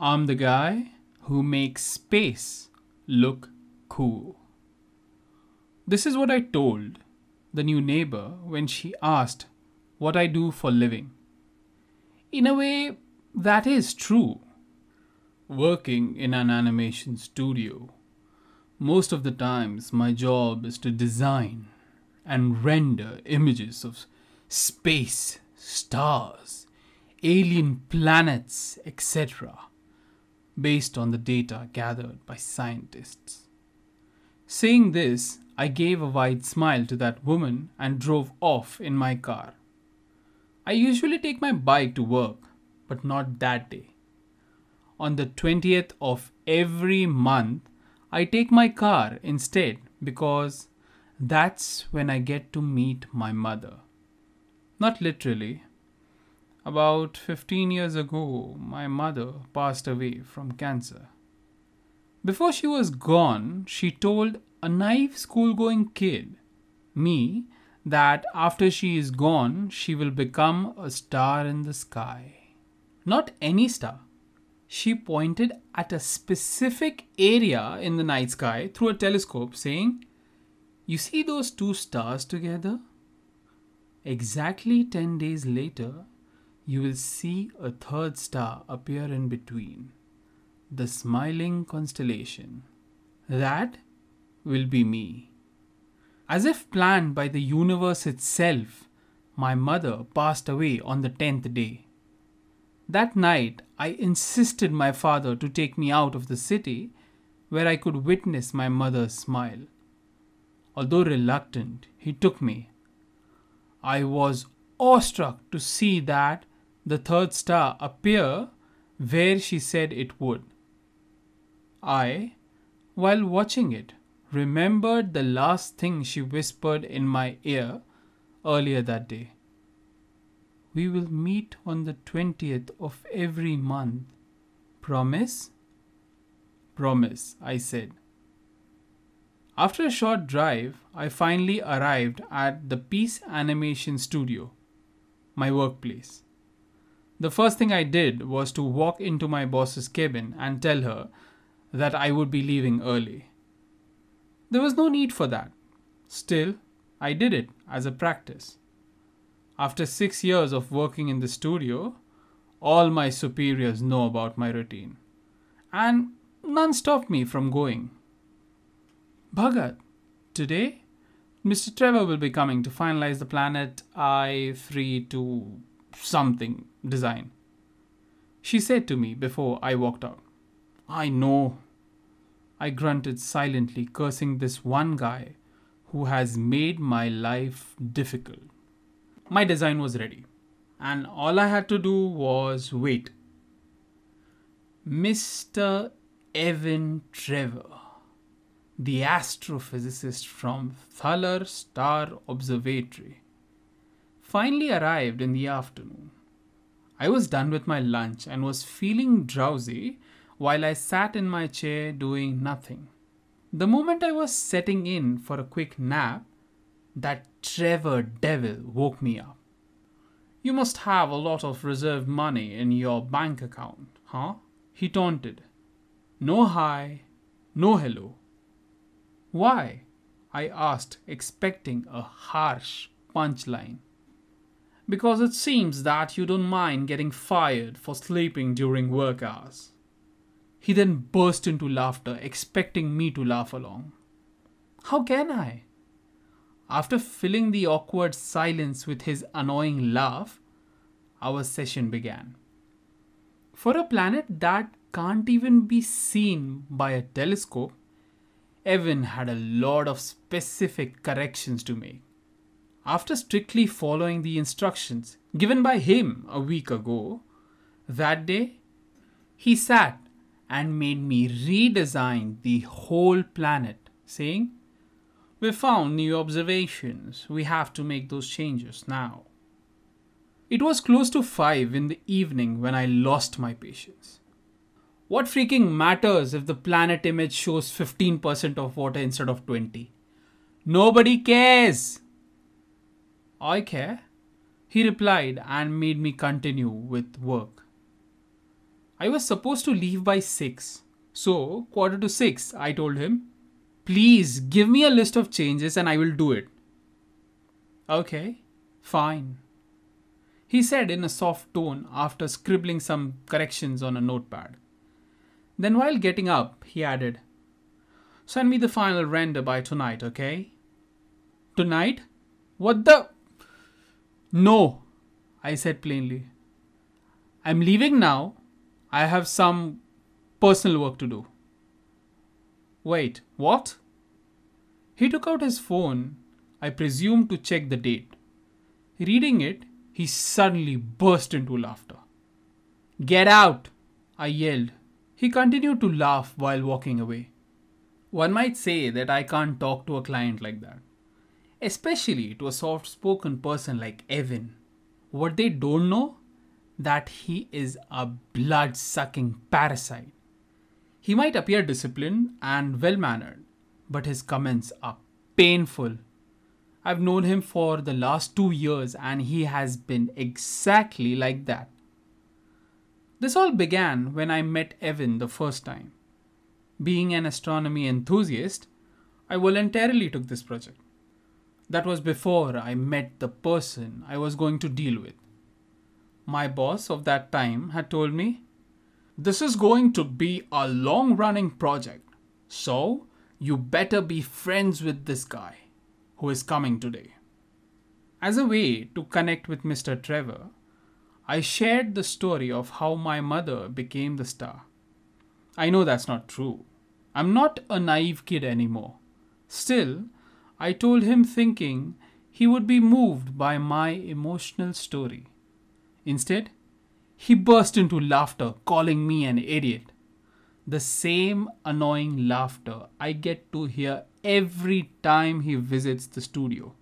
I'm the guy who makes space look cool. This is what I told the new neighbor when she asked what I do for living. In a way, that is true. Working in an animation studio, most of the times my job is to design and render images of space, stars, alien planets, etc., based on the data gathered by scientists. Saying this, I gave a wide smile to that woman and drove off in my car. I usually take my bike to work, but not that day. On the 20th of every month, I take my car instead because that's when I get to meet my mother. Not literally. About 15 years ago, my mother passed away from cancer. Before she was gone, she told a naive school-going kid, me, that after she is gone, she will become a star in the sky. Not any star. She pointed at a specific area in the night sky through a telescope, saying, You see those two stars together? Exactly 10 days later, you will see a third star appear in between the smiling constellation. That will be me. As if planned by the universe itself, my mother passed away on the tenth day. That night, I insisted my father to take me out of the city where I could witness my mother's smile. Although reluctant, he took me. I was awestruck to see that the third star appear where she said it would. I, while watching it, remembered the last thing she whispered in my ear earlier that day. We will meet on the 20th of every month. Promise? Promise, I said. After a short drive, I finally arrived at the Peace Animation Studio, my workplace. The first thing I did was to walk into my boss's cabin and tell her that I would be leaving early. There was no need for that. Still, I did it as a practice. After six years of working in the studio, all my superiors know about my routine. And none stopped me from going. Bhagat, today, Mr. Trevor will be coming to finalize the planet I3 to something design. She said to me before I walked out. I know. I grunted silently, cursing this one guy who has made my life difficult. My design was ready, and all I had to do was wait. Mr. Evan Trevor, the astrophysicist from Thaler Star Observatory, finally arrived in the afternoon. I was done with my lunch and was feeling drowsy while I sat in my chair doing nothing. The moment I was setting in for a quick nap, that Trevor devil woke me up. You must have a lot of reserve money in your bank account, huh? He taunted. No hi, no hello. Why? I asked, expecting a harsh punchline. Because it seems that you don't mind getting fired for sleeping during work hours. He then burst into laughter, expecting me to laugh along. How can I? After filling the awkward silence with his annoying laugh, our session began. For a planet that can't even be seen by a telescope, Evan had a lot of specific corrections to make. After strictly following the instructions given by him a week ago, that day he sat and made me redesign the whole planet, saying, We found new observations. We have to make those changes now. It was close to 5 in the evening when I lost my patience. What freaking matters if the planet image shows 15% of water instead of 20? Nobody cares! I care, he replied and made me continue with work. I was supposed to leave by 6. So, quarter to 6, I told him, Please give me a list of changes and I will do it. Okay, fine. He said in a soft tone after scribbling some corrections on a notepad. Then, while getting up, he added, Send me the final render by tonight, okay? Tonight? What the? No, I said plainly. I'm leaving now. I have some personal work to do. Wait, what? He took out his phone, I presume to check the date. Reading it, he suddenly burst into laughter. Get out! I yelled. He continued to laugh while walking away. One might say that I can't talk to a client like that, especially to a soft spoken person like Evan. What they don't know that he is a blood sucking parasite. He might appear disciplined and well mannered, but his comments are painful. I've known him for the last two years and he has been exactly like that. This all began when I met Evan the first time. Being an astronomy enthusiast, I voluntarily took this project. That was before I met the person I was going to deal with my boss of that time had told me, This is going to be a long running project, so you better be friends with this guy who is coming today. As a way to connect with Mr. Trevor, I shared the story of how my mother became the star. I know that's not true. I'm not a naive kid anymore. Still, I told him thinking he would be moved by my emotional story. Instead, he burst into laughter, calling me an idiot. The same annoying laughter I get to hear every time he visits the studio.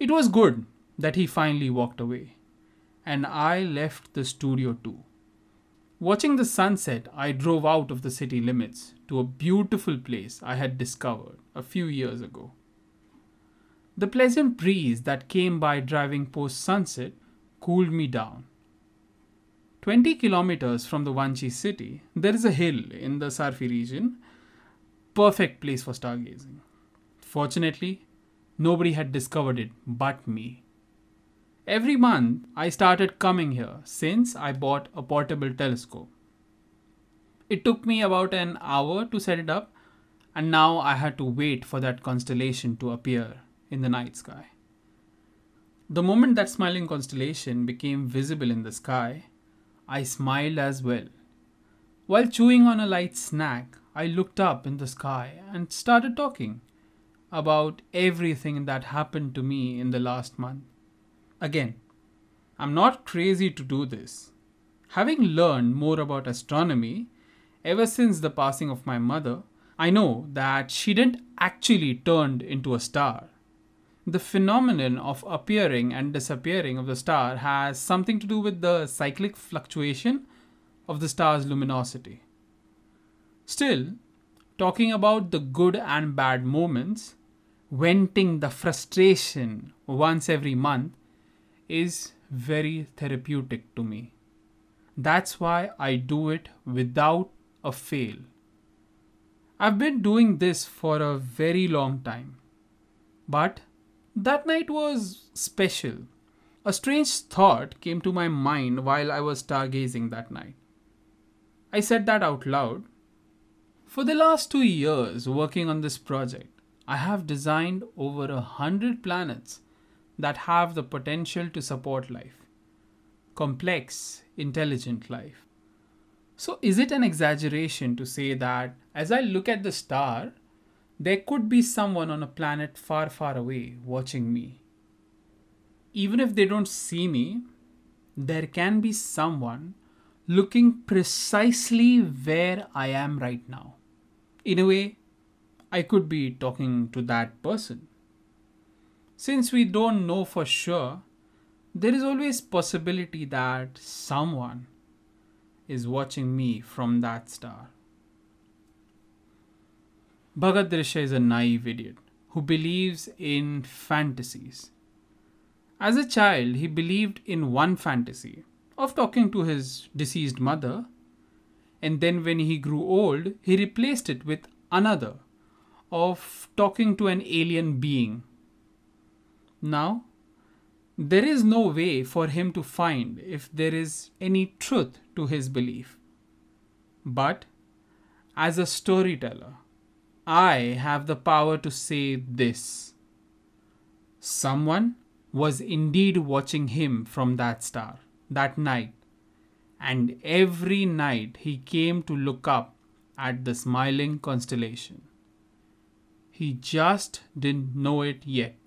It was good that he finally walked away, and I left the studio too. Watching the sunset, I drove out of the city limits to a beautiful place I had discovered a few years ago. The pleasant breeze that came by driving post sunset cooled me down. 20 kilometers from the Vanchi city, there is a hill in the Sarfi region, perfect place for stargazing. Fortunately, nobody had discovered it but me. Every month, I started coming here since I bought a portable telescope. It took me about an hour to set it up, and now I had to wait for that constellation to appear in the night sky. The moment that smiling constellation became visible in the sky, I smiled as well. While chewing on a light snack, I looked up in the sky and started talking about everything that happened to me in the last month. Again, I'm not crazy to do this. Having learned more about astronomy ever since the passing of my mother, I know that she didn't actually turn into a star the phenomenon of appearing and disappearing of the star has something to do with the cyclic fluctuation of the star's luminosity. Still, talking about the good and bad moments, venting the frustration once every month, is very therapeutic to me. That's why I do it without a fail. I've been doing this for a very long time, but that night was special. A strange thought came to my mind while I was stargazing that night. I said that out loud. For the last two years working on this project, I have designed over a hundred planets that have the potential to support life. Complex, intelligent life. So, is it an exaggeration to say that as I look at the star, there could be someone on a planet far, far away watching me. Even if they don't see me, there can be someone looking precisely where I am right now. In a way, I could be talking to that person. Since we don't know for sure, there is always possibility that someone is watching me from that star. Bhagat Drisha is a naive idiot who believes in fantasies. As a child, he believed in one fantasy of talking to his deceased mother and then when he grew old, he replaced it with another of talking to an alien being. Now, there is no way for him to find if there is any truth to his belief. But as a storyteller, I have the power to say this. Someone was indeed watching him from that star, that night, and every night he came to look up at the smiling constellation. He just didn't know it yet.